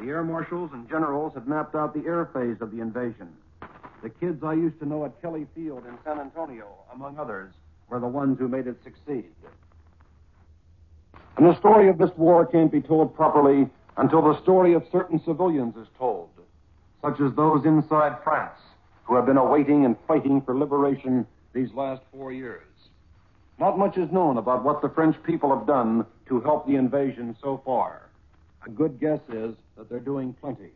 The air marshals and generals had mapped out the air phase of the invasion. The kids I used to know at Kelly Field in San Antonio, among others, were the ones who made it succeed. And the story of this war can't be told properly until the story of certain civilians is told, such as those inside France who have been awaiting and fighting for liberation these last four years. Not much is known about what the French people have done to help the invasion so far. A good guess is that they're doing plenty.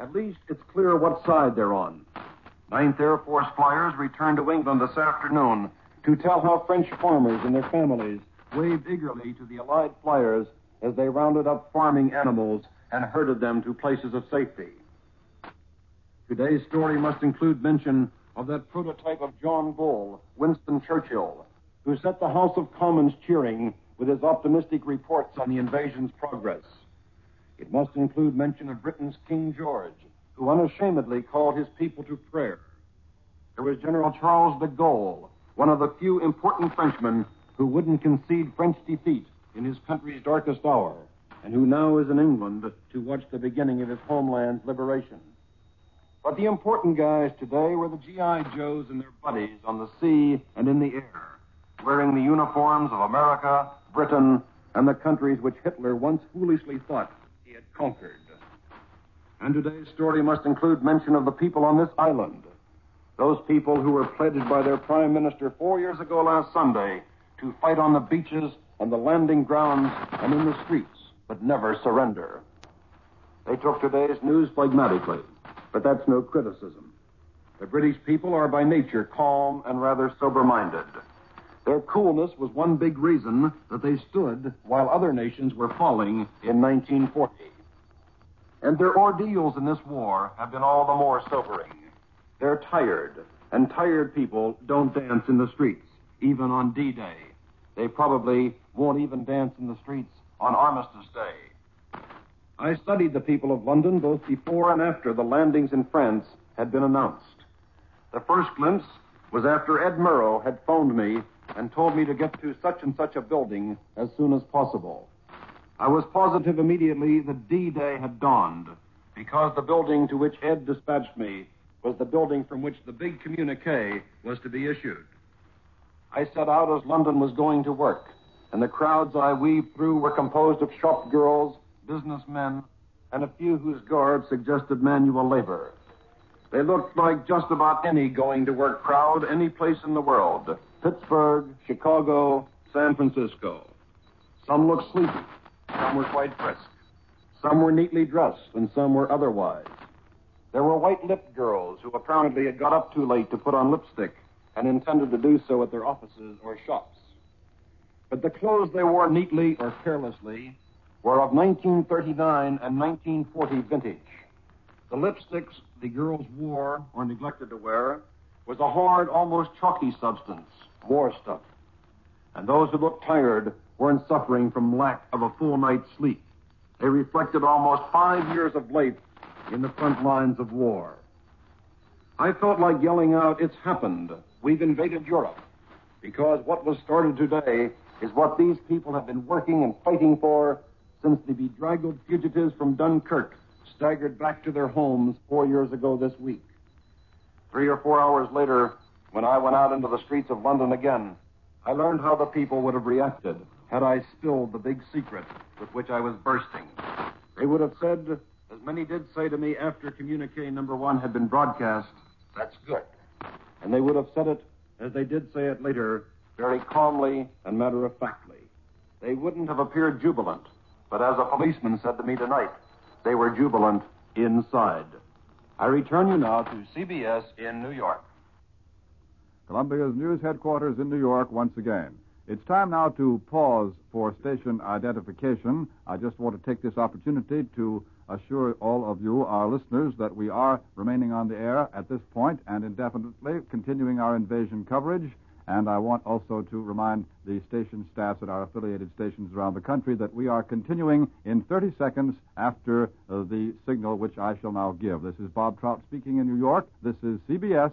At least it's clear what side they're on. Ninth Air Force flyers returned to England this afternoon to tell how French farmers and their families waved eagerly to the Allied flyers as they rounded up farming animals and herded them to places of safety. Today's story must include mention of that prototype of John Bull, Winston Churchill, who set the House of Commons cheering with his optimistic reports on the invasion's progress. It must include mention of Britain's King George, who unashamedly called his people to prayer. There was General Charles de Gaulle, one of the few important Frenchmen who wouldn't concede French defeat in his country's darkest hour, and who now is in England to watch the beginning of his homeland's liberation. But the important guys today were the G.I. Joes and their buddies on the sea and in the air, wearing the uniforms of America, Britain, and the countries which Hitler once foolishly thought he had conquered. And today's story must include mention of the people on this island. Those people who were pledged by their Prime Minister four years ago last Sunday to fight on the beaches, on the landing grounds, and in the streets, but never surrender. They took today's news phlegmatically, but that's no criticism. The British people are by nature calm and rather sober minded. Their coolness was one big reason that they stood while other nations were falling in 1940. And their ordeals in this war have been all the more sobering. They're tired, and tired people don't dance in the streets, even on D Day. They probably won't even dance in the streets on Armistice Day. I studied the people of London both before and after the landings in France had been announced. The first glimpse was after Ed Murrow had phoned me and told me to get to such and such a building as soon as possible. I was positive immediately that D Day had dawned because the building to which Ed dispatched me was the building from which the big communique was to be issued. I set out as London was going to work, and the crowds I weaved through were composed of shop girls, businessmen, and a few whose garb suggested manual labor. They looked like just about any going to work crowd any place in the world Pittsburgh, Chicago, San Francisco. Some looked sleepy, some were quite brisk. Some were neatly dressed, and some were otherwise. There were white lipped girls who apparently had got up too late to put on lipstick and intended to do so at their offices or shops. But the clothes they wore neatly or carelessly were of 1939 and 1940 vintage. The lipsticks the girls wore or neglected to wear was a hard, almost chalky substance, war stuff. And those who looked tired weren't suffering from lack of a full night's sleep. They reflected almost five years of labor in the front lines of war. I felt like yelling out, It's happened. We've invaded Europe. Because what was started today is what these people have been working and fighting for since the bedraggled fugitives from Dunkirk staggered back to their homes four years ago this week. Three or four hours later, when I went out into the streets of London again, I learned how the people would have reacted had I spilled the big secret with which I was bursting. They would have said, as many did say to me after communique number one had been broadcast, that's good. And they would have said it, as they did say it later, very calmly and matter of factly. They wouldn't have appeared jubilant, but as a policeman said to me tonight, they were jubilant inside. I return you now to CBS in New York. Columbia's news headquarters in New York once again. It's time now to pause for station identification. I just want to take this opportunity to assure all of you, our listeners, that we are remaining on the air at this point and indefinitely continuing our invasion coverage. And I want also to remind the station staffs at our affiliated stations around the country that we are continuing in 30 seconds after uh, the signal which I shall now give. This is Bob Trout speaking in New York. This is CBS,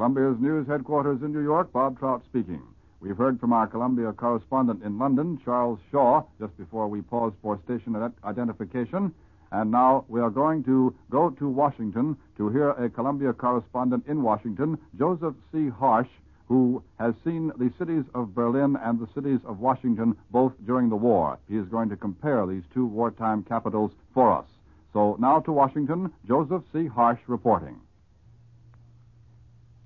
Columbia's news headquarters in New York, Bob Trout speaking. We've heard from our Columbia correspondent in London, Charles Shaw, just before we paused for station identification. And now we are going to go to Washington to hear a Columbia correspondent in Washington, Joseph C. Harsch, who has seen the cities of Berlin and the cities of Washington both during the war. He is going to compare these two wartime capitals for us. So now to Washington, Joseph C. Harsch reporting.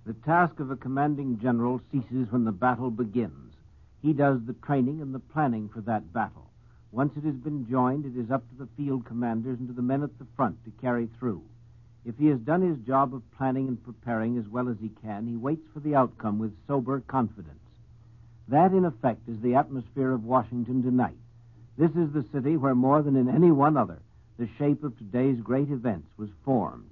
The task of a commanding general ceases when the battle begins. He does the training and the planning for that battle. Once it has been joined, it is up to the field commanders and to the men at the front to carry through. If he has done his job of planning and preparing as well as he can, he waits for the outcome with sober confidence. That, in effect, is the atmosphere of Washington tonight. This is the city where, more than in any one other, the shape of today's great events was formed.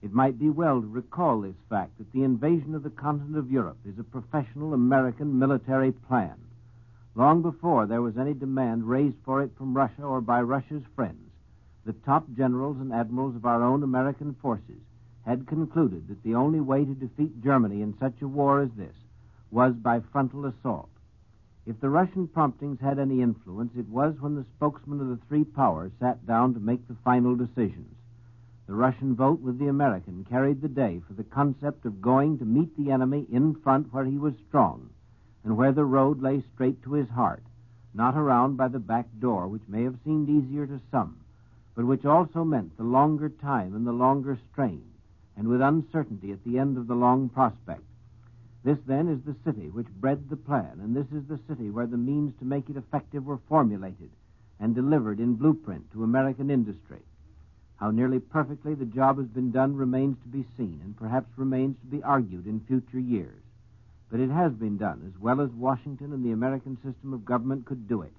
It might be well to recall this fact that the invasion of the continent of Europe is a professional American military plan. Long before there was any demand raised for it from Russia or by Russia's friends, the top generals and admirals of our own American forces had concluded that the only way to defeat Germany in such a war as this was by frontal assault. If the Russian promptings had any influence, it was when the spokesmen of the three powers sat down to make the final decisions. The Russian vote with the American carried the day for the concept of going to meet the enemy in front where he was strong and where the road lay straight to his heart, not around by the back door, which may have seemed easier to some, but which also meant the longer time and the longer strain, and with uncertainty at the end of the long prospect. This, then, is the city which bred the plan, and this is the city where the means to make it effective were formulated and delivered in blueprint to American industry. How nearly perfectly the job has been done remains to be seen, and perhaps remains to be argued in future years. But it has been done as well as Washington and the American system of government could do it.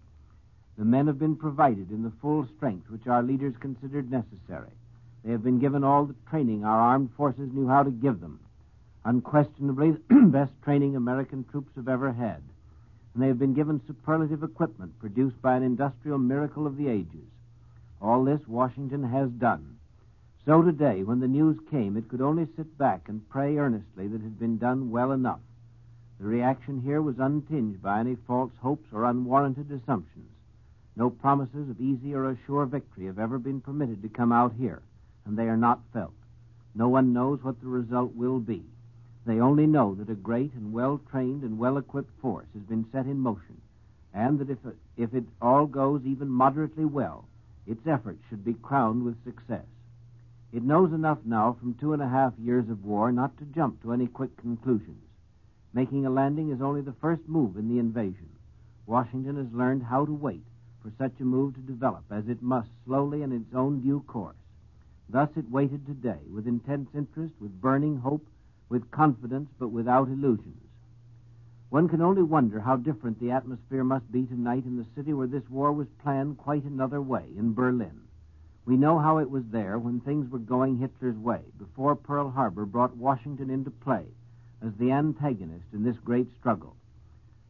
The men have been provided in the full strength which our leaders considered necessary. They have been given all the training our armed forces knew how to give them. Unquestionably, the best training American troops have ever had. And they have been given superlative equipment produced by an industrial miracle of the ages. All this Washington has done. So today, when the news came, it could only sit back and pray earnestly that it had been done well enough. The reaction here was untinged by any false hopes or unwarranted assumptions. No promises of easy or a sure victory have ever been permitted to come out here, and they are not felt. No one knows what the result will be. They only know that a great and well trained and well equipped force has been set in motion, and that if, if it all goes even moderately well, its efforts should be crowned with success. It knows enough now from two and a half years of war not to jump to any quick conclusions. Making a landing is only the first move in the invasion. Washington has learned how to wait for such a move to develop, as it must slowly in its own due course. Thus it waited today, with intense interest, with burning hope, with confidence, but without illusions. One can only wonder how different the atmosphere must be tonight in the city where this war was planned quite another way, in Berlin. We know how it was there when things were going Hitler's way, before Pearl Harbor brought Washington into play as the antagonist in this great struggle.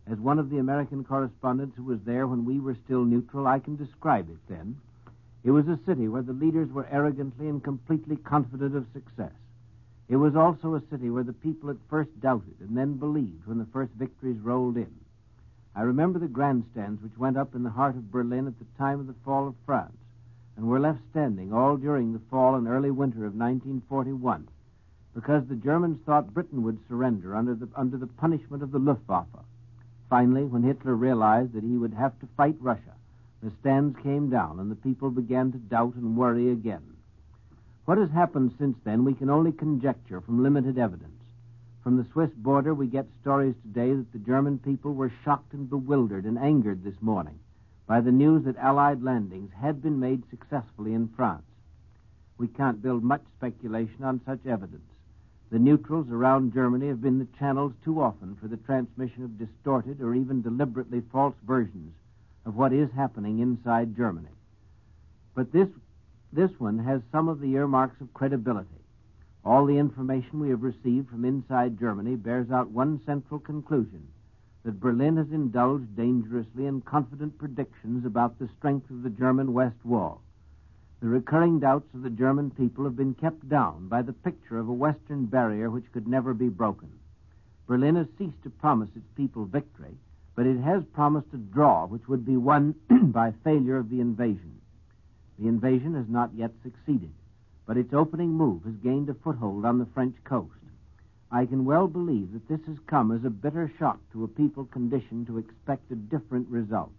As one of the American correspondents who was there when we were still neutral, I can describe it then. It was a city where the leaders were arrogantly and completely confident of success. It was also a city where the people at first doubted and then believed when the first victories rolled in. I remember the grandstands which went up in the heart of Berlin at the time of the fall of France and were left standing all during the fall and early winter of 1941 because the Germans thought Britain would surrender under the, under the punishment of the Luftwaffe. Finally, when Hitler realized that he would have to fight Russia, the stands came down and the people began to doubt and worry again. What has happened since then, we can only conjecture from limited evidence. From the Swiss border, we get stories today that the German people were shocked and bewildered and angered this morning by the news that Allied landings had been made successfully in France. We can't build much speculation on such evidence. The neutrals around Germany have been the channels too often for the transmission of distorted or even deliberately false versions of what is happening inside Germany. But this this one has some of the earmarks of credibility. All the information we have received from inside Germany bears out one central conclusion that Berlin has indulged dangerously in confident predictions about the strength of the German West Wall. The recurring doubts of the German people have been kept down by the picture of a Western barrier which could never be broken. Berlin has ceased to promise its people victory, but it has promised a draw which would be won by failure of the invasion. The invasion has not yet succeeded, but its opening move has gained a foothold on the French coast. I can well believe that this has come as a bitter shock to a people conditioned to expect a different result.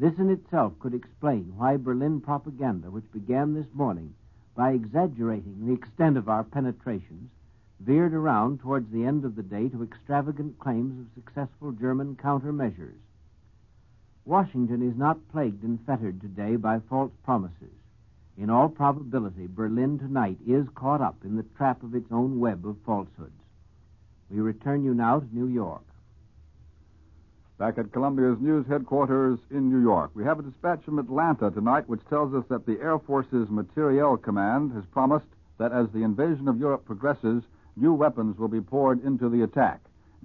This in itself could explain why Berlin propaganda, which began this morning by exaggerating the extent of our penetrations, veered around towards the end of the day to extravagant claims of successful German countermeasures. Washington is not plagued and fettered today by false promises. In all probability, Berlin tonight is caught up in the trap of its own web of falsehoods. We return you now to New York. Back at Columbia's news headquarters in New York, we have a dispatch from Atlanta tonight which tells us that the Air Force's Materiel Command has promised that as the invasion of Europe progresses, new weapons will be poured into the attack.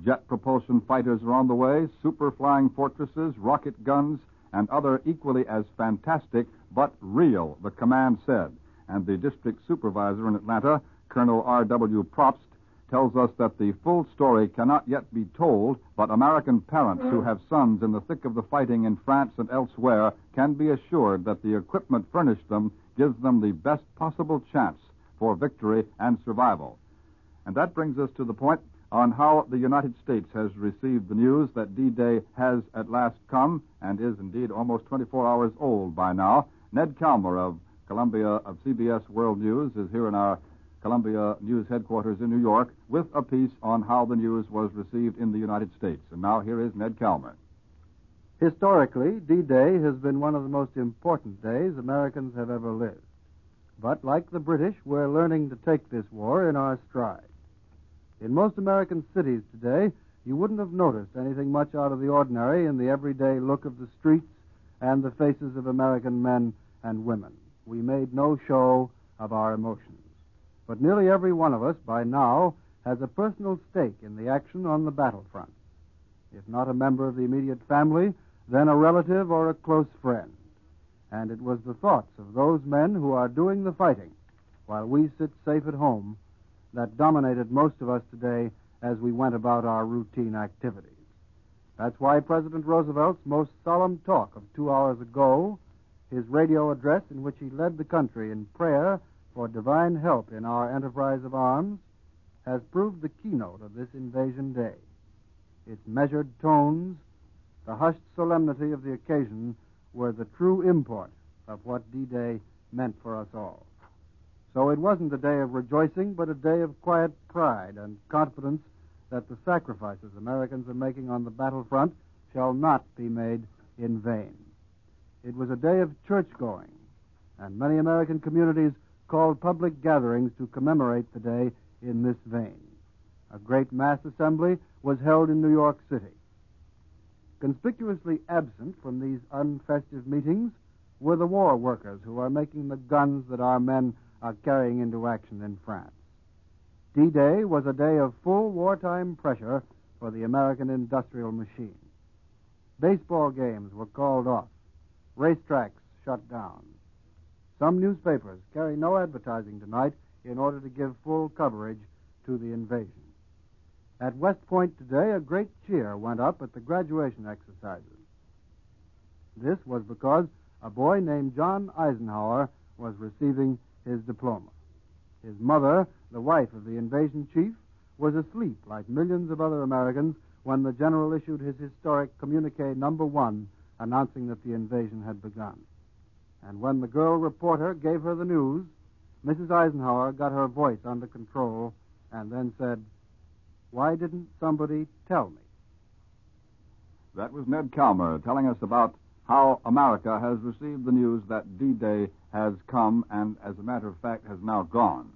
Jet propulsion fighters are on the way, super flying fortresses, rocket guns, and other equally as fantastic but real, the command said. And the district supervisor in Atlanta, Colonel R.W. Probst, tells us that the full story cannot yet be told, but American parents who have sons in the thick of the fighting in France and elsewhere can be assured that the equipment furnished them gives them the best possible chance for victory and survival. And that brings us to the point on how the United States has received the news that D Day has at last come and is indeed almost 24 hours old by now. Ned Calmer of Columbia of CBS World News is here in our Columbia News headquarters in New York with a piece on how the news was received in the United States. And now here is Ned Calmer. Historically, D Day has been one of the most important days Americans have ever lived. But like the British, we're learning to take this war in our stride. In most American cities today, you wouldn't have noticed anything much out of the ordinary in the everyday look of the streets and the faces of American men and women. We made no show of our emotions. But nearly every one of us by now has a personal stake in the action on the battlefront. If not a member of the immediate family, then a relative or a close friend. And it was the thoughts of those men who are doing the fighting while we sit safe at home that dominated most of us today as we went about our routine activities. That's why President Roosevelt's most solemn talk of two hours ago, his radio address in which he led the country in prayer for divine help in our enterprise of arms, has proved the keynote of this invasion day. Its measured tones, the hushed solemnity of the occasion, were the true import of what D Day meant for us all. So it wasn't a day of rejoicing, but a day of quiet pride and confidence that the sacrifices Americans are making on the battlefront shall not be made in vain. It was a day of church going, and many American communities called public gatherings to commemorate the day in this vein. A great mass assembly was held in New York City. Conspicuously absent from these unfestive meetings were the war workers who are making the guns that our men are carrying into action in France. D Day was a day of full wartime pressure for the American industrial machine. Baseball games were called off, racetracks shut down. Some newspapers carry no advertising tonight in order to give full coverage to the invasion. At West Point today, a great cheer went up at the graduation exercises. This was because a boy named John Eisenhower was receiving his diploma. His mother, the wife of the invasion chief, was asleep like millions of other Americans when the general issued his historic communique number one announcing that the invasion had begun. And when the girl reporter gave her the news, Mrs. Eisenhower got her voice under control and then said, Why didn't somebody tell me? That was Ned Calmer telling us about how America has received the news that D Day has come and, as a matter of fact, has now gone.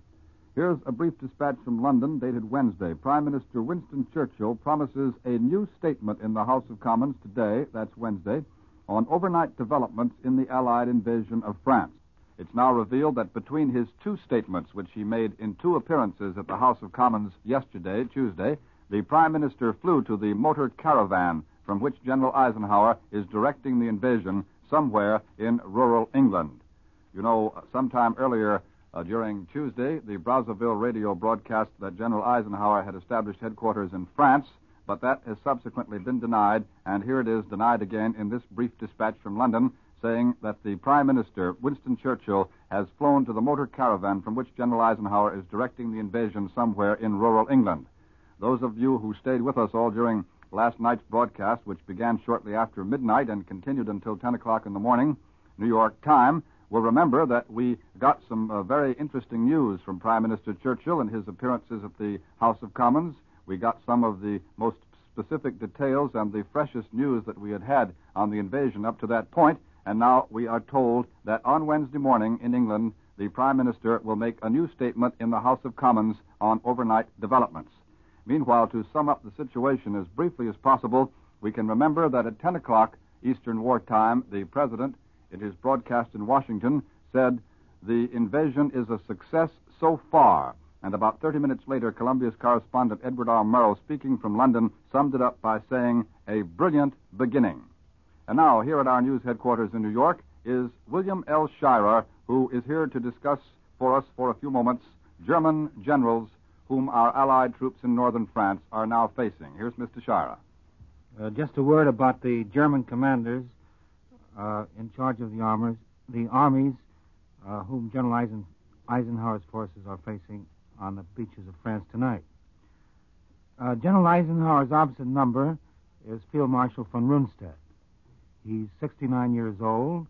Here's a brief dispatch from London dated Wednesday. Prime Minister Winston Churchill promises a new statement in the House of Commons today, that's Wednesday, on overnight developments in the Allied invasion of France. It's now revealed that between his two statements, which he made in two appearances at the House of Commons yesterday, Tuesday, the Prime Minister flew to the motor caravan from which General Eisenhower is directing the invasion somewhere in rural England. You know, sometime earlier uh, during Tuesday, the Brazzaville radio broadcast that General Eisenhower had established headquarters in France, but that has subsequently been denied, and here it is denied again in this brief dispatch from London saying that the Prime Minister, Winston Churchill, has flown to the motor caravan from which General Eisenhower is directing the invasion somewhere in rural England. Those of you who stayed with us all during last night's broadcast, which began shortly after midnight and continued until 10 o'clock in the morning, New York time, will remember that we got some uh, very interesting news from Prime Minister Churchill in his appearances at the House of Commons. We got some of the most specific details and the freshest news that we had had on the invasion up to that point. point, and now we are told that on Wednesday morning in England, the Prime Minister will make a new statement in the House of Commons on overnight developments. Meanwhile, to sum up the situation as briefly as possible, we can remember that at 10 o'clock Eastern Wartime, the President, in his broadcast in Washington, said, The invasion is a success so far. And about 30 minutes later, Columbia's correspondent Edward R. Murrow, speaking from London, summed it up by saying, A brilliant beginning. And now, here at our news headquarters in New York is William L. Shirer, who is here to discuss for us for a few moments German generals whom our Allied troops in northern France are now facing. Here's Mr. Shirer. Uh, just a word about the German commanders uh, in charge of the armors, the armies uh, whom General Eisen, Eisenhower's forces are facing on the beaches of France tonight. Uh, General Eisenhower's opposite number is Field Marshal von Rundstedt. He's 69 years old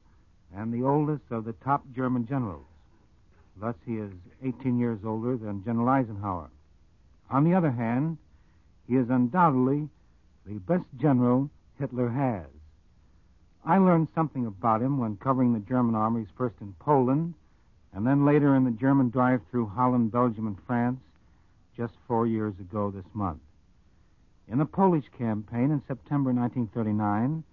and the oldest of the top German generals. Thus, he is 18 years older than General Eisenhower. On the other hand, he is undoubtedly the best general Hitler has. I learned something about him when covering the German armies first in Poland and then later in the German drive through Holland, Belgium, and France just four years ago this month. In the Polish campaign in September 1939,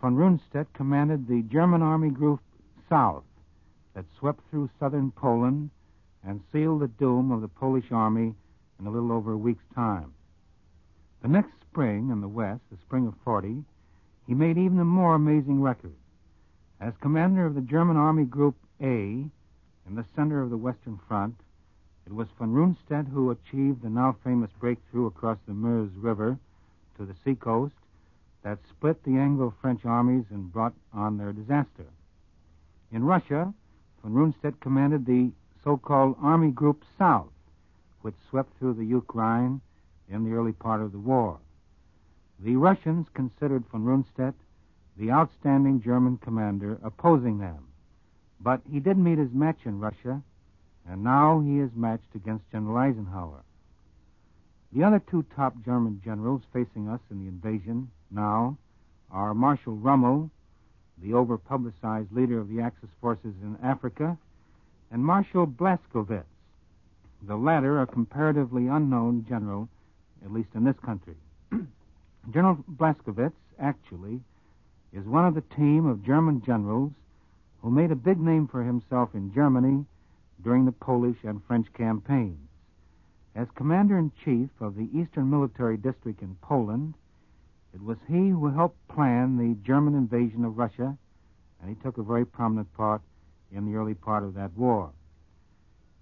von Rundstedt commanded the German Army Group South that swept through southern Poland and sealed the doom of the Polish army in a little over a week's time. The next spring in the West, the spring of 40, he made even a more amazing record. As commander of the German Army Group A in the center of the Western Front, it was von Rundstedt who achieved the now famous breakthrough across the Meuse River to the seacoast that split the Anglo French armies and brought on their disaster. In Russia, von Rundstedt commanded the so called Army Group South, which swept through the Ukraine in the early part of the war. The Russians considered von Rundstedt the outstanding German commander opposing them. But he did meet his match in Russia, and now he is matched against General Eisenhower. The other two top German generals facing us in the invasion now are Marshal Rommel, the over publicized leader of the Axis forces in Africa, and Marshal Blaskowitz, the latter a comparatively unknown general, at least in this country. general Blaskowitz, actually, is one of the team of German generals who made a big name for himself in Germany during the Polish and French campaigns. As commander in chief of the Eastern Military District in Poland, it was he who helped plan the German invasion of Russia, and he took a very prominent part in the early part of that war.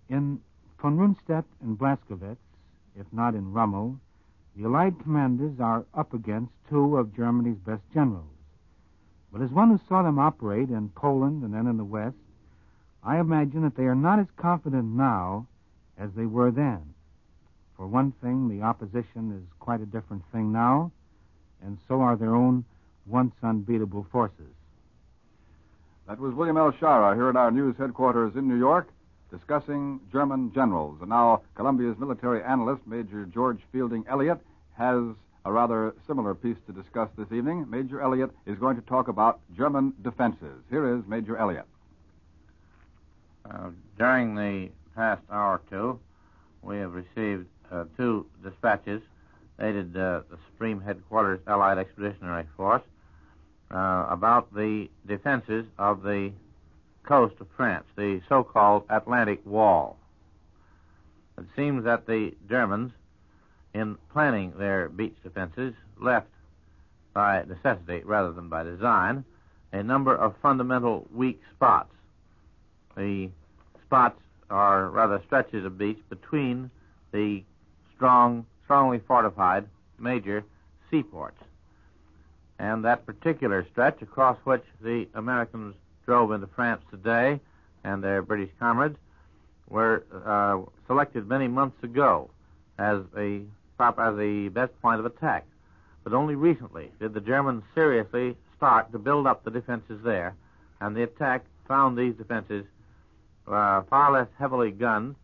In von Rundstedt and Blaskowitz, if not in Rommel, the Allied commanders are up against two of Germany's best generals. But as one who saw them operate in Poland and then in the West, I imagine that they are not as confident now as they were then. For one thing, the opposition is quite a different thing now, and so are their own once unbeatable forces. That was William L. Shirer here at our news headquarters in New York discussing German generals. And now Columbia's military analyst, Major George Fielding Eliot, has a rather similar piece to discuss this evening. Major Eliot is going to talk about German defenses. Here is Major Eliot. Uh, during the past hour or two, we have received uh, two dispatches dated uh, the Supreme Headquarters Allied Expeditionary Force uh, about the defenses of the coast of France, the so called Atlantic Wall. It seems that the Germans, in planning their beach defenses, left by necessity rather than by design a number of fundamental weak spots the spots are rather stretches of beach between the strong, strongly fortified major seaports. And that particular stretch across which the Americans drove into France today and their British comrades were uh, selected many months ago as a as the best point of attack. But only recently did the Germans seriously start to build up the defenses there, and the attack found these defenses uh, far less heavily gunned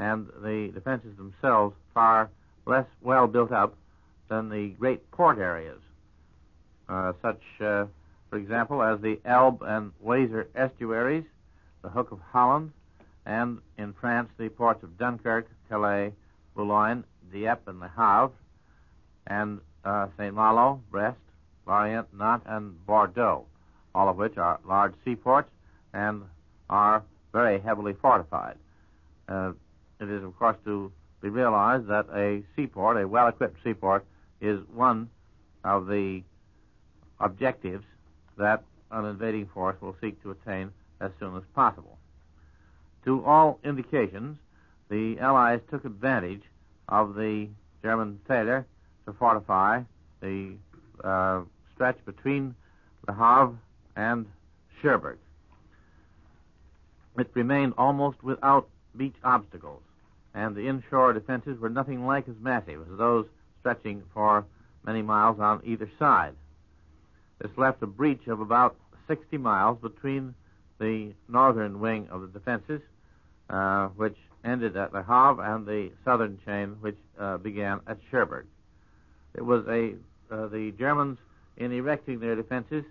and the defenses themselves far less well built up than the great port areas, uh, such, uh, for example, as the Elbe and Weser estuaries, the Hook of Holland, and in France the ports of Dunkirk, Calais, Boulogne, Dieppe, and Le Havre, and uh, St. Malo, Brest, Lorient, Nantes, and Bordeaux, all of which are large seaports and are very heavily fortified. Uh, it is, of course, to be realized that a seaport, a well equipped seaport, is one of the objectives that an invading force will seek to attain as soon as possible. To all indications, the Allies took advantage of the German failure to fortify the uh, stretch between Le Havre and Cherbourg. It remained almost without beach obstacles, and the inshore defenses were nothing like as massive as those stretching for many miles on either side. This left a breach of about 60 miles between the northern wing of the defenses, uh, which ended at Le Havre, and the southern chain, which uh, began at Cherbourg. It was a uh, the Germans, in erecting their defenses,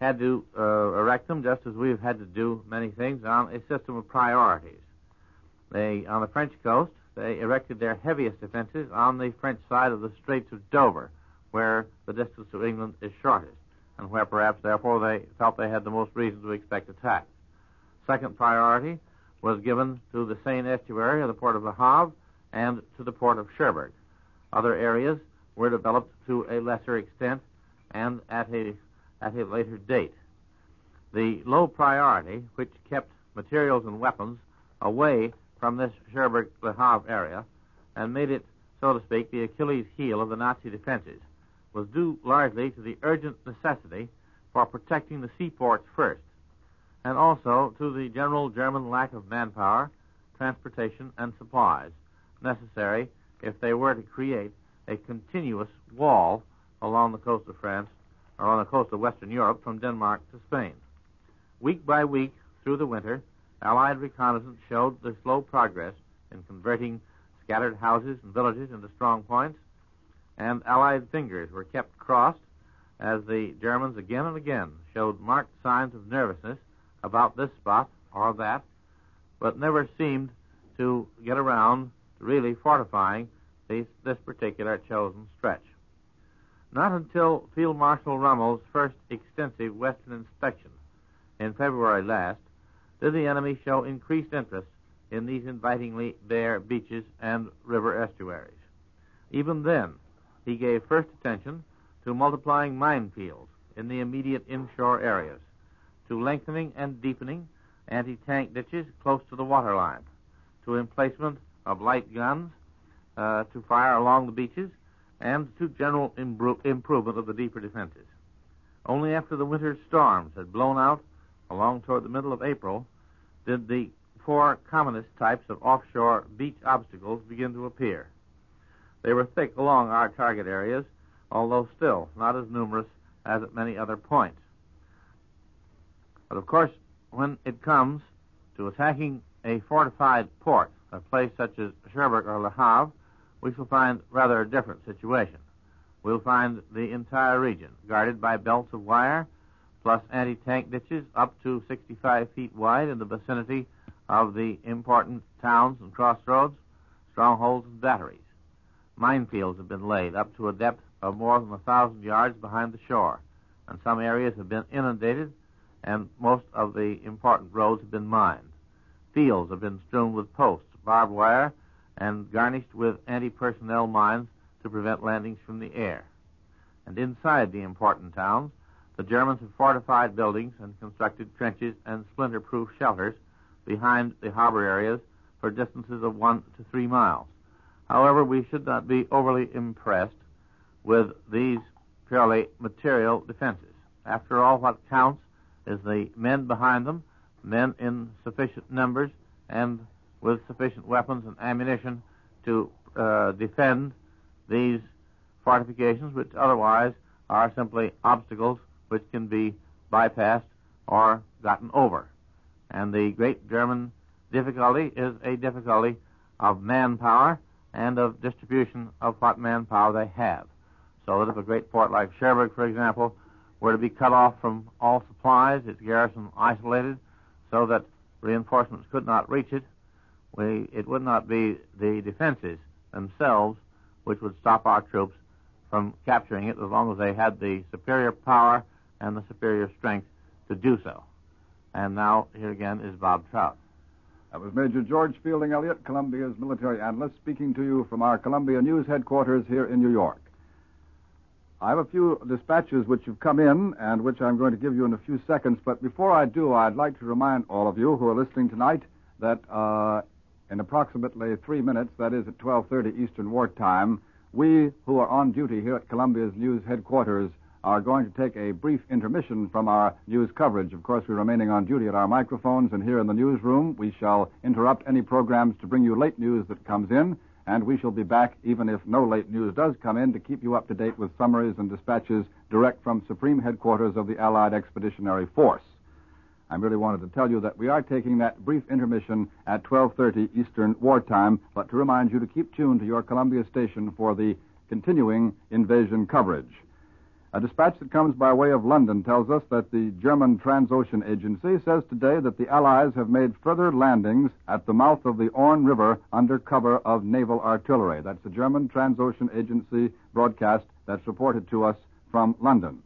had to uh, erect them just as we've had to do many things on a system of priorities. They, on the French coast, they erected their heaviest defenses on the French side of the Straits of Dover, where the distance to England is shortest, and where perhaps, therefore, they felt they had the most reason to expect attack. Second priority was given to the Seine estuary the port of Le Havre and to the port of Cherbourg. Other areas were developed to a lesser extent and at a at a later date. The low priority, which kept materials and weapons away from this Cherbourg Le Havre area and made it, so to speak, the Achilles heel of the Nazi defenses, was due largely to the urgent necessity for protecting the seaports first, and also to the general German lack of manpower, transportation, and supplies necessary if they were to create a continuous wall along the coast of France or on the coast of Western Europe from Denmark to Spain. Week by week through the winter, Allied reconnaissance showed the slow progress in converting scattered houses and villages into strong points, and Allied fingers were kept crossed as the Germans again and again showed marked signs of nervousness about this spot or that, but never seemed to get around to really fortifying these, this particular chosen stretch. Not until Field Marshal Rommel's first extensive Western inspection in February last did the enemy show increased interest in these invitingly bare beaches and river estuaries. Even then, he gave first attention to multiplying minefields in the immediate inshore areas, to lengthening and deepening anti-tank ditches close to the waterline, to emplacement of light guns uh, to fire along the beaches, and to general imbro- improvement of the deeper defenses. Only after the winter storms had blown out along toward the middle of April did the four commonest types of offshore beach obstacles begin to appear. They were thick along our target areas, although still not as numerous as at many other points. But of course, when it comes to attacking a fortified port, a place such as Cherbourg or Le Havre, we shall find rather a different situation. We'll find the entire region guarded by belts of wire, plus anti-tank ditches up to 65 feet wide in the vicinity of the important towns and crossroads, strongholds and batteries. Minefields have been laid up to a depth of more than a thousand yards behind the shore, and some areas have been inundated, and most of the important roads have been mined. Fields have been strewn with posts, barbed wire, and garnished with anti-personnel mines to prevent landings from the air. And inside the important towns, the Germans have fortified buildings and constructed trenches and splinter-proof shelters behind the harbor areas for distances of one to three miles. However, we should not be overly impressed with these purely material defenses. After all, what counts is the men behind them, men in sufficient numbers and with sufficient weapons and ammunition to uh, defend these fortifications, which otherwise are simply obstacles which can be bypassed or gotten over. And the great German difficulty is a difficulty of manpower and of distribution of what manpower they have. So that if a great port like Cherbourg, for example, were to be cut off from all supplies, its garrison isolated, so that reinforcements could not reach it, we, it would not be the defenses themselves which would stop our troops from capturing it as long as they had the superior power and the superior strength to do so. And now, here again is Bob Trout. That was Major George Fielding Eliot, Columbia's military analyst, speaking to you from our Columbia News headquarters here in New York. I have a few dispatches which have come in and which I'm going to give you in a few seconds, but before I do, I'd like to remind all of you who are listening tonight that uh, in approximately three minutes, that is at 12.30 Eastern Wartime, we who are on duty here at Columbia's News headquarters are going to take a brief intermission from our news coverage. Of course, we're remaining on duty at our microphones and here in the newsroom. We shall interrupt any programs to bring you late news that comes in, and we shall be back even if no late news does come in to keep you up to date with summaries and dispatches direct from Supreme Headquarters of the Allied Expeditionary Force. I merely wanted to tell you that we are taking that brief intermission at 12:30 Eastern Wartime, but to remind you to keep tuned to your Columbia station for the continuing invasion coverage. A dispatch that comes by way of London tells us that the German Transocean Agency says today that the Allies have made further landings at the mouth of the Orne River under cover of naval artillery. That's the German Transocean Agency broadcast that's reported to us from London.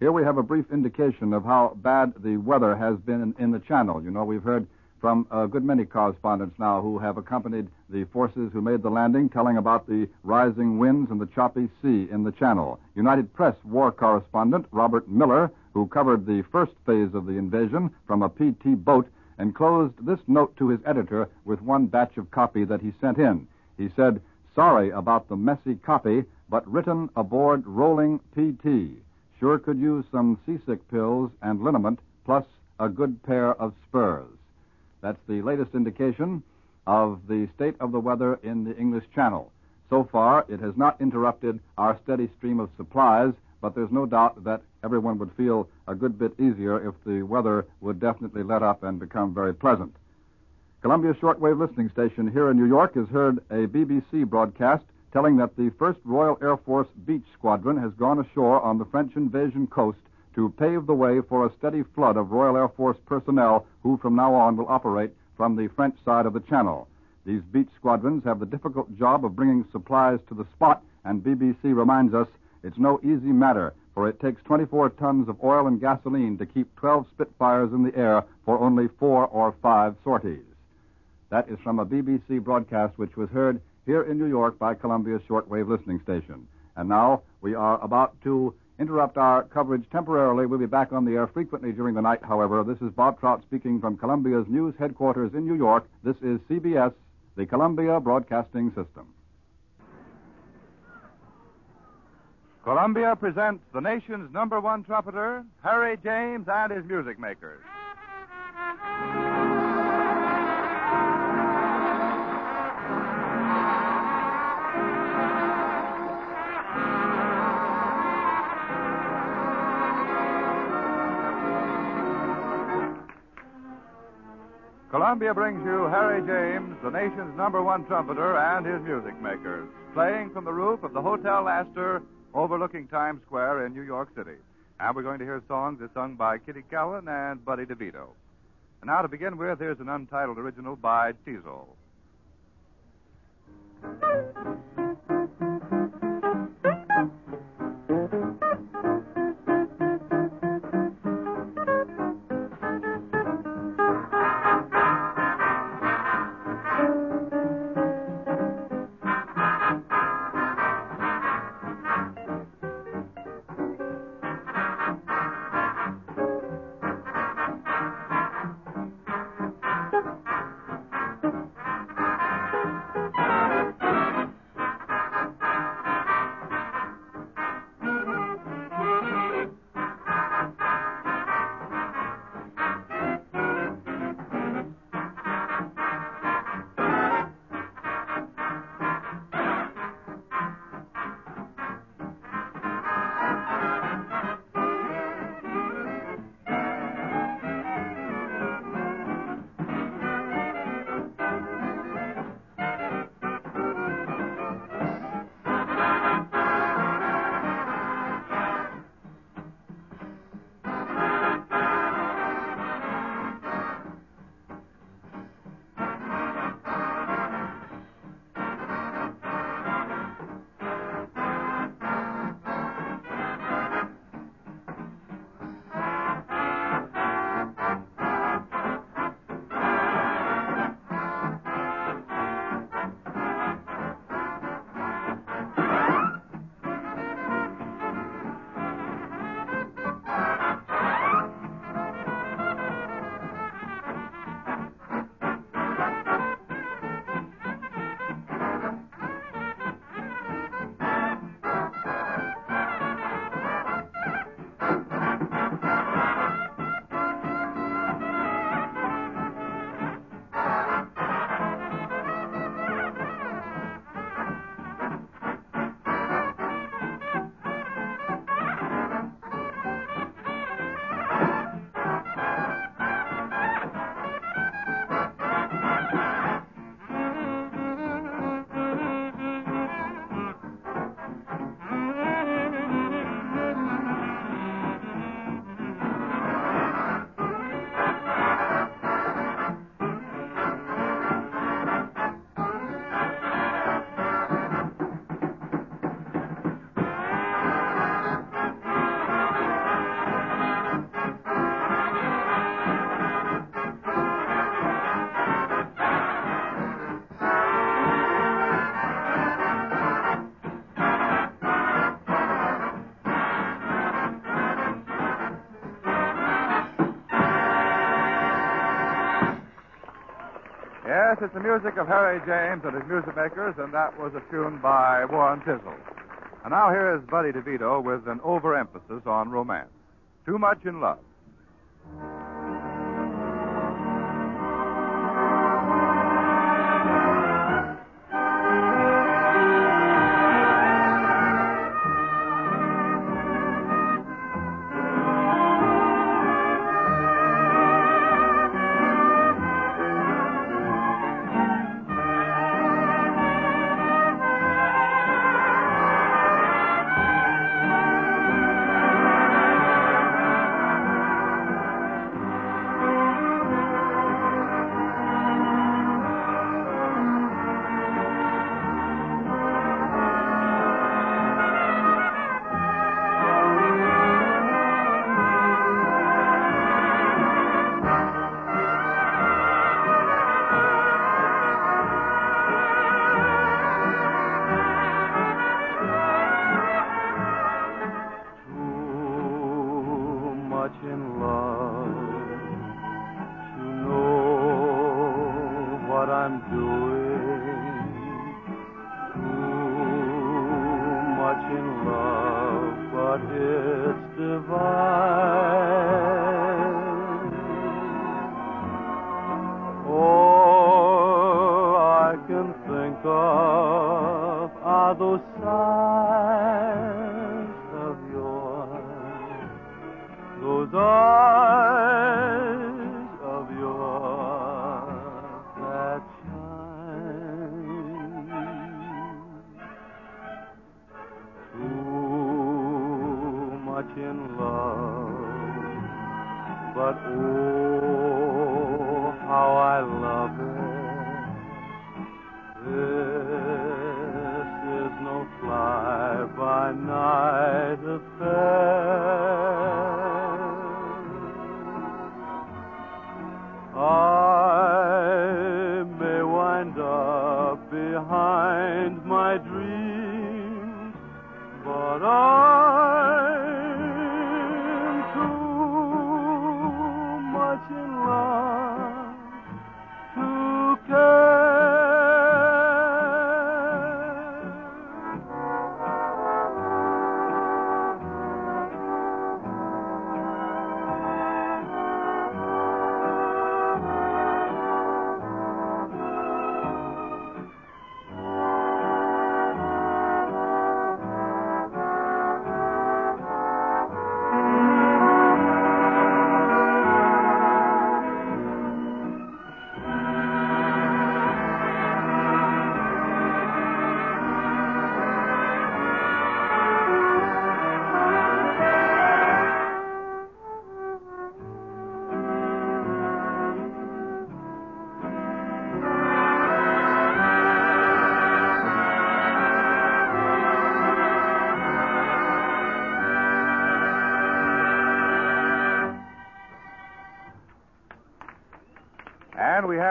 Here we have a brief indication of how bad the weather has been in, in the channel. You know, we've heard from a good many correspondents now who have accompanied the forces who made the landing, telling about the rising winds and the choppy sea in the channel. United Press war correspondent Robert Miller, who covered the first phase of the invasion from a PT boat, enclosed this note to his editor with one batch of copy that he sent in. He said, Sorry about the messy copy, but written aboard rolling PT. Sure could use some seasick pills and liniment, plus a good pair of spurs. That's the latest indication of the state of the weather in the English Channel. So far, it has not interrupted our steady stream of supplies, but there's no doubt that everyone would feel a good bit easier if the weather would definitely let up and become very pleasant. Columbia Shortwave Listening Station here in New York has heard a BBC broadcast telling that the 1st Royal Air Force Beach Squadron has gone ashore on the French invasion coast to pave the way for a steady flood of Royal Air Force personnel who from now on will operate from the French side of the channel. These beach squadrons have the difficult job of bringing supplies to the spot, and BBC reminds us it's no easy matter, for it takes 24 tons of oil and gasoline to keep 12 Spitfires in the air for only four or five sorties. That is from a BBC broadcast which was heard here in New York by Columbia's shortwave listening station. And now we are about to interrupt our coverage temporarily. We'll be back on the air frequently during the night, however. This is Bob Trout speaking from Columbia's news headquarters in New York. This is CBS, the Columbia Broadcasting System. Columbia presents the nation's number one trumpeter, Harry James, and his music makers. Columbia brings you Harry James, the nation's number one trumpeter, and his music makers, playing from the roof of the Hotel Astor overlooking Times Square in New York City. And we're going to hear songs that's sung by Kitty Kallen and Buddy DeVito. And now to begin with, here's an untitled original by Teasel. It's the music of Harry James and his music makers, and that was a tune by Warren Tisdale. And now here is Buddy DiVito with an overemphasis on romance. Too much in love.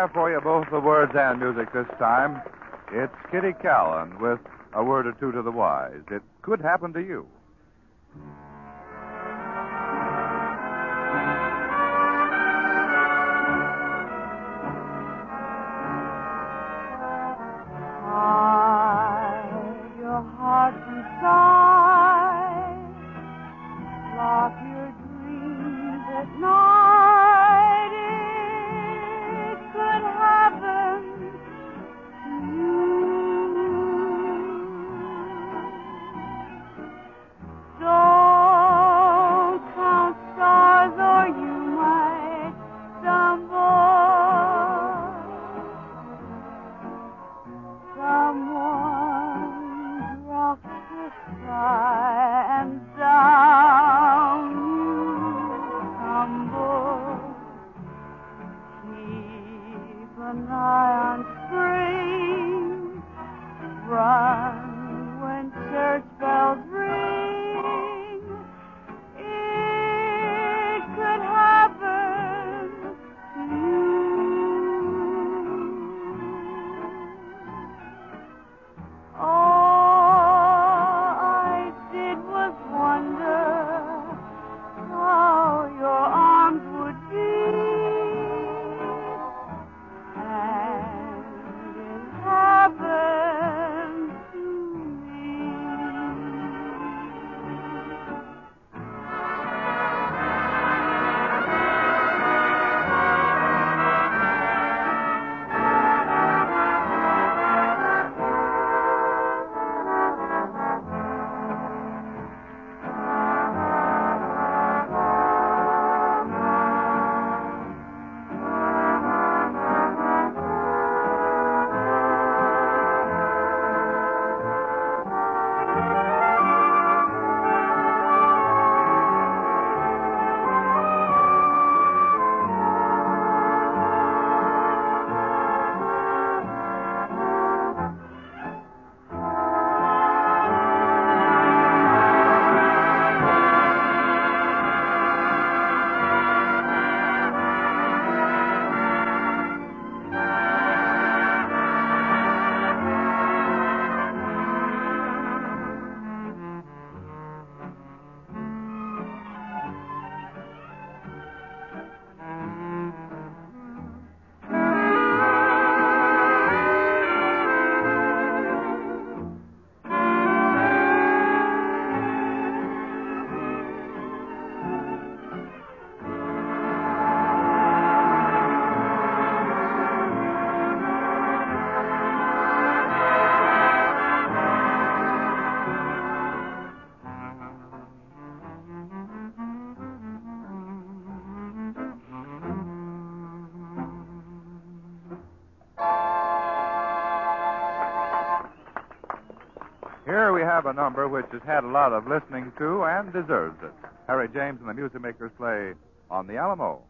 Have for you both the words and music this time. It's Kitty Kallen with a word or two to the wise. It could happen to you. A number which has had a lot of listening to and deserves it. Harry James and the Music Makers play On the Alamo.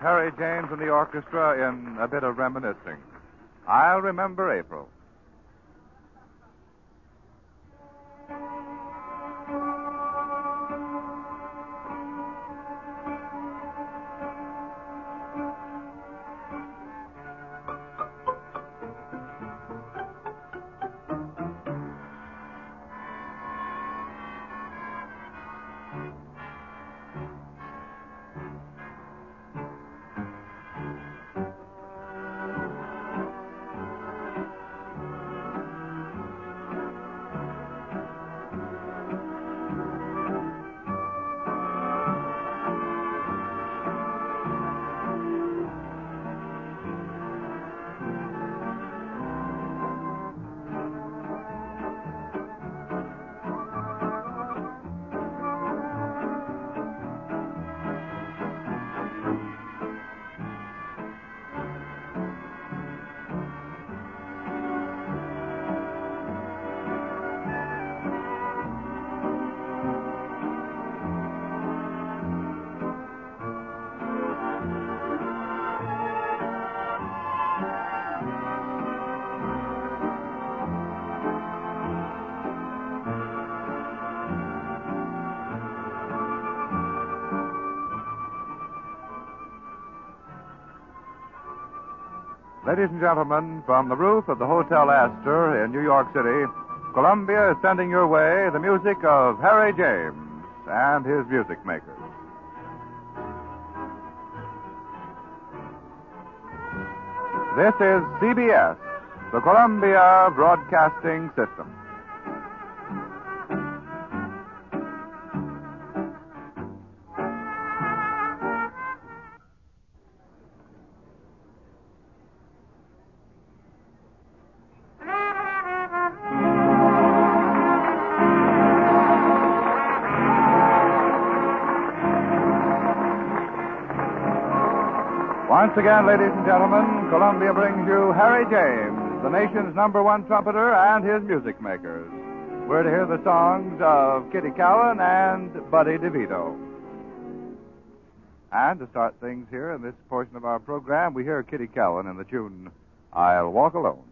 Harry James and the orchestra in a bit of reminiscing. I'll remember April. Ladies and gentlemen, from the roof of the Hotel Astor in New York City, Columbia is sending your way the music of Harry James and his music makers. This is CBS, the Columbia Broadcasting System. Once again, ladies and gentlemen, Columbia brings you Harry James, the nation's number one trumpeter and his music makers. We're to hear the songs of Kitty Kallen and Buddy DiVito. And to start things here in this portion of our program, we hear Kitty Kallen in the tune, I'll Walk Alone.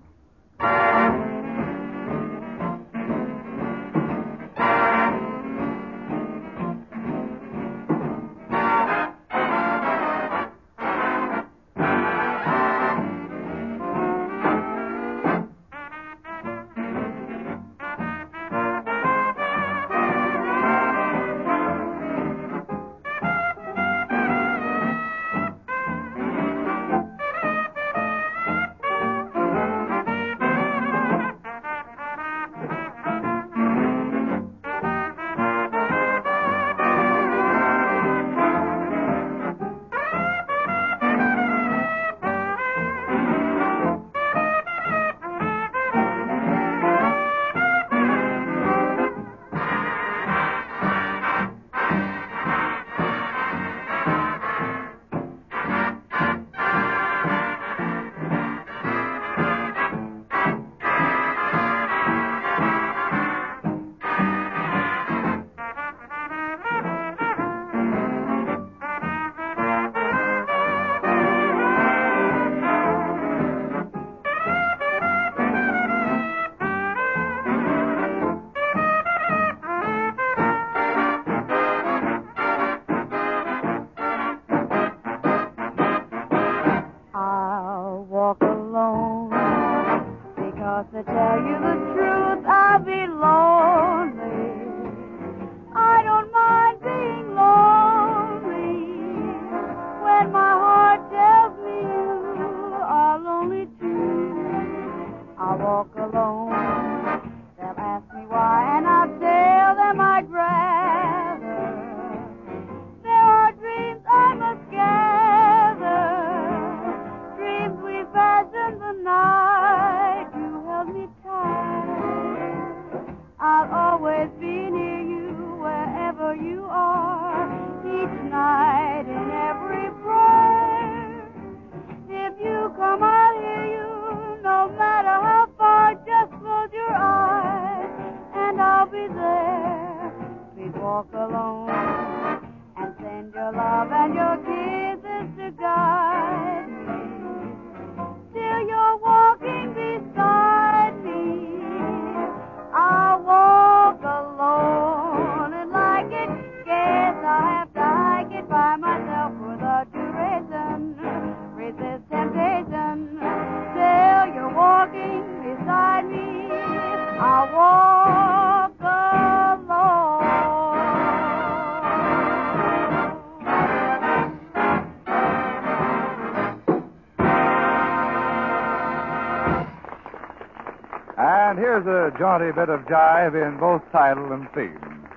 rowdy bit of jive in both title and theme.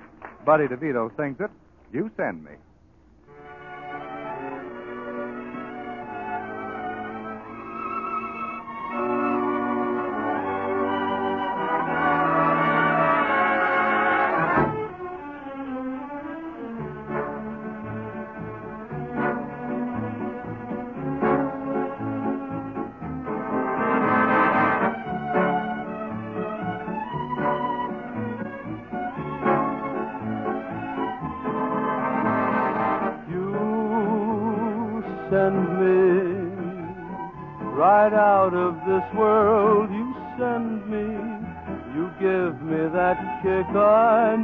Buddy DiVito sings it. this world you send me. You give me that kick I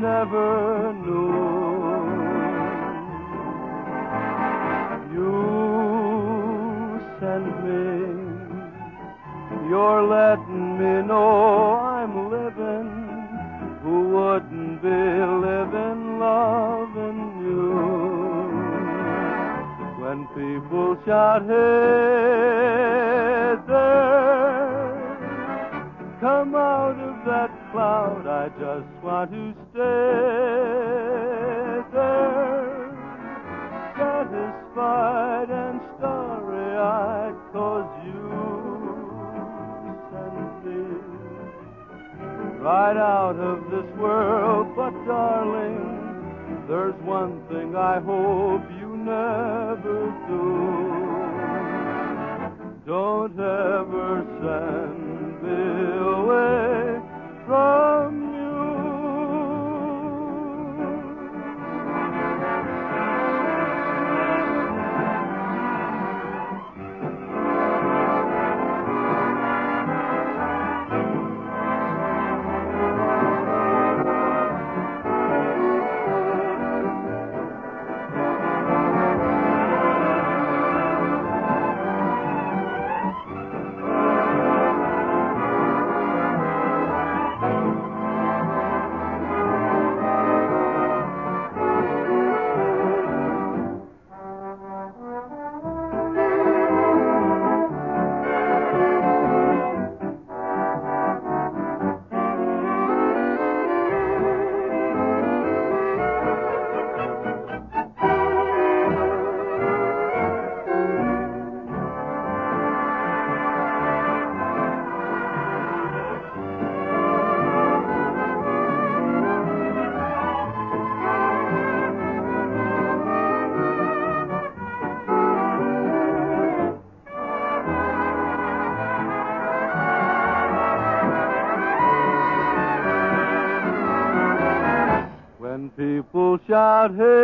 about her.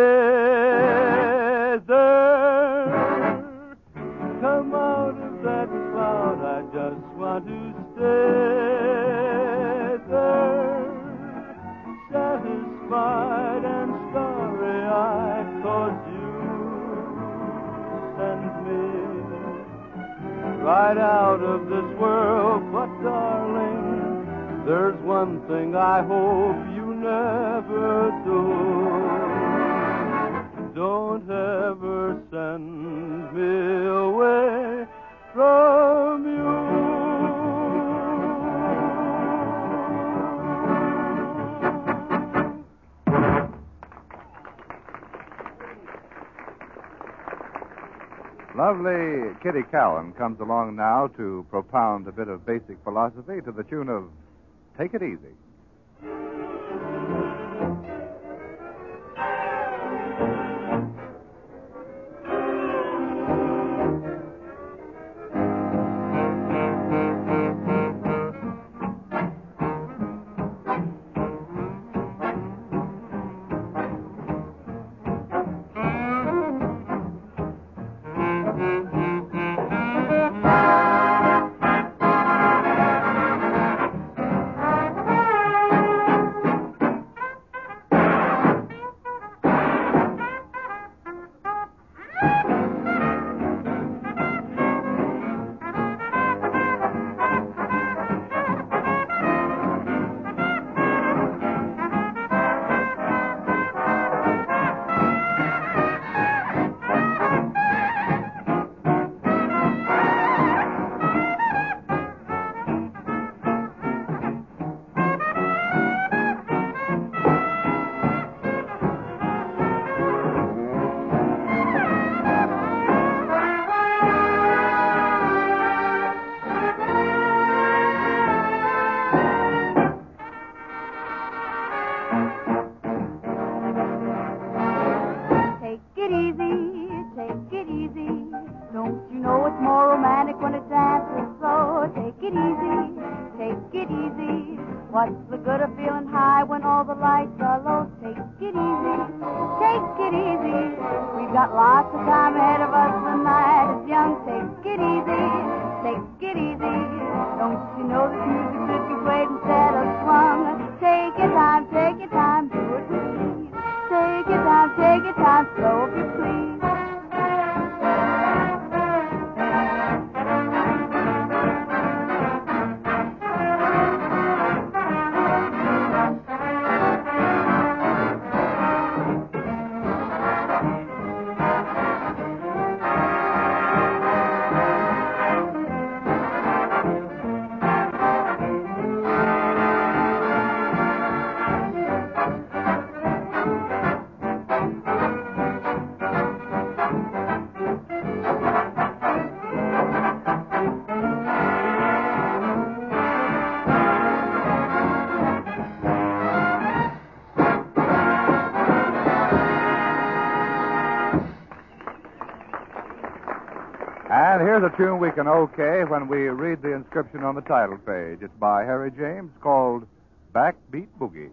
Kallen comes along now to propound a bit of basic philosophy to the tune of Take It Easy. tune we can okay when we read the inscription on the title page. It's by Harry James called Backbeat Boogie.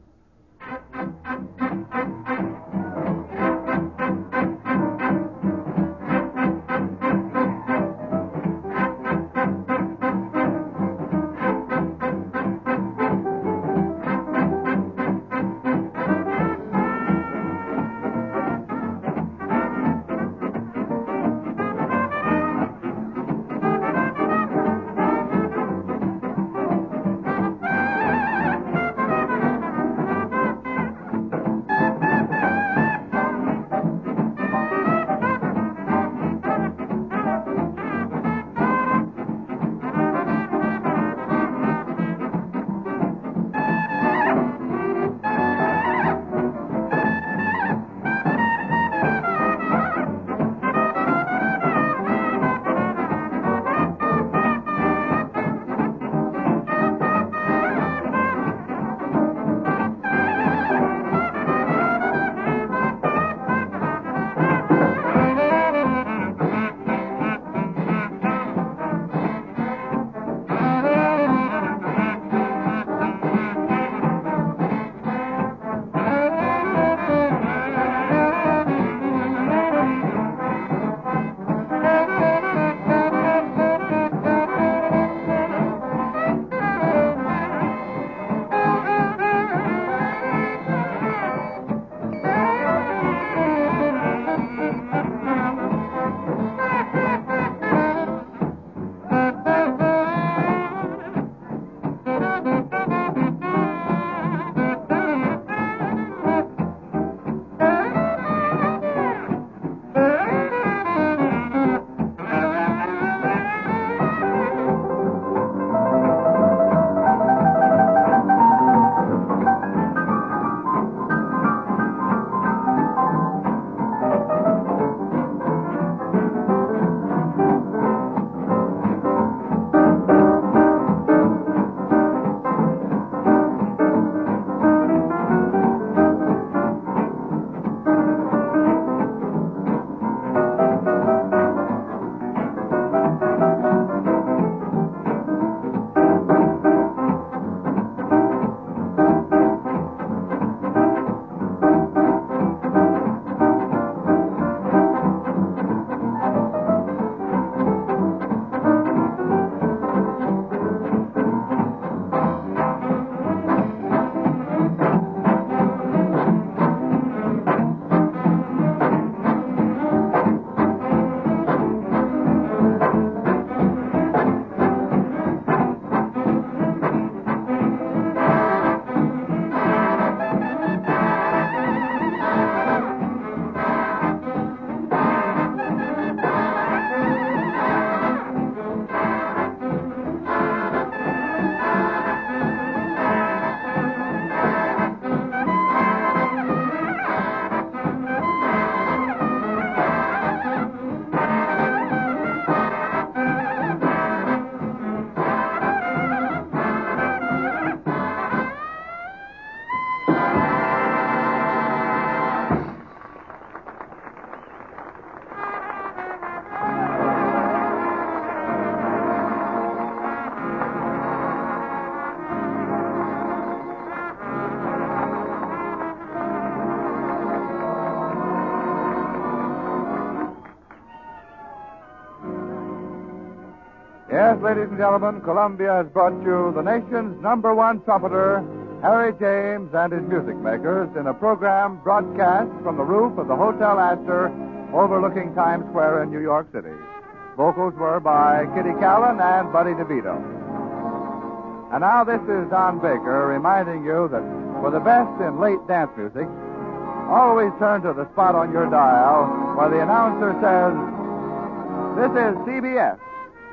Ladies and gentlemen, Columbia has brought you the nation's number one trumpeter, Harry James, and his music makers in a program broadcast from the roof of the Hotel Astor overlooking Times Square in New York City. Vocals were by Kitty Kallen and Buddy DiVito. And now this is Don Baker reminding you that for the best in late dance music, always turn to the spot on your dial where the announcer says, This is CBS,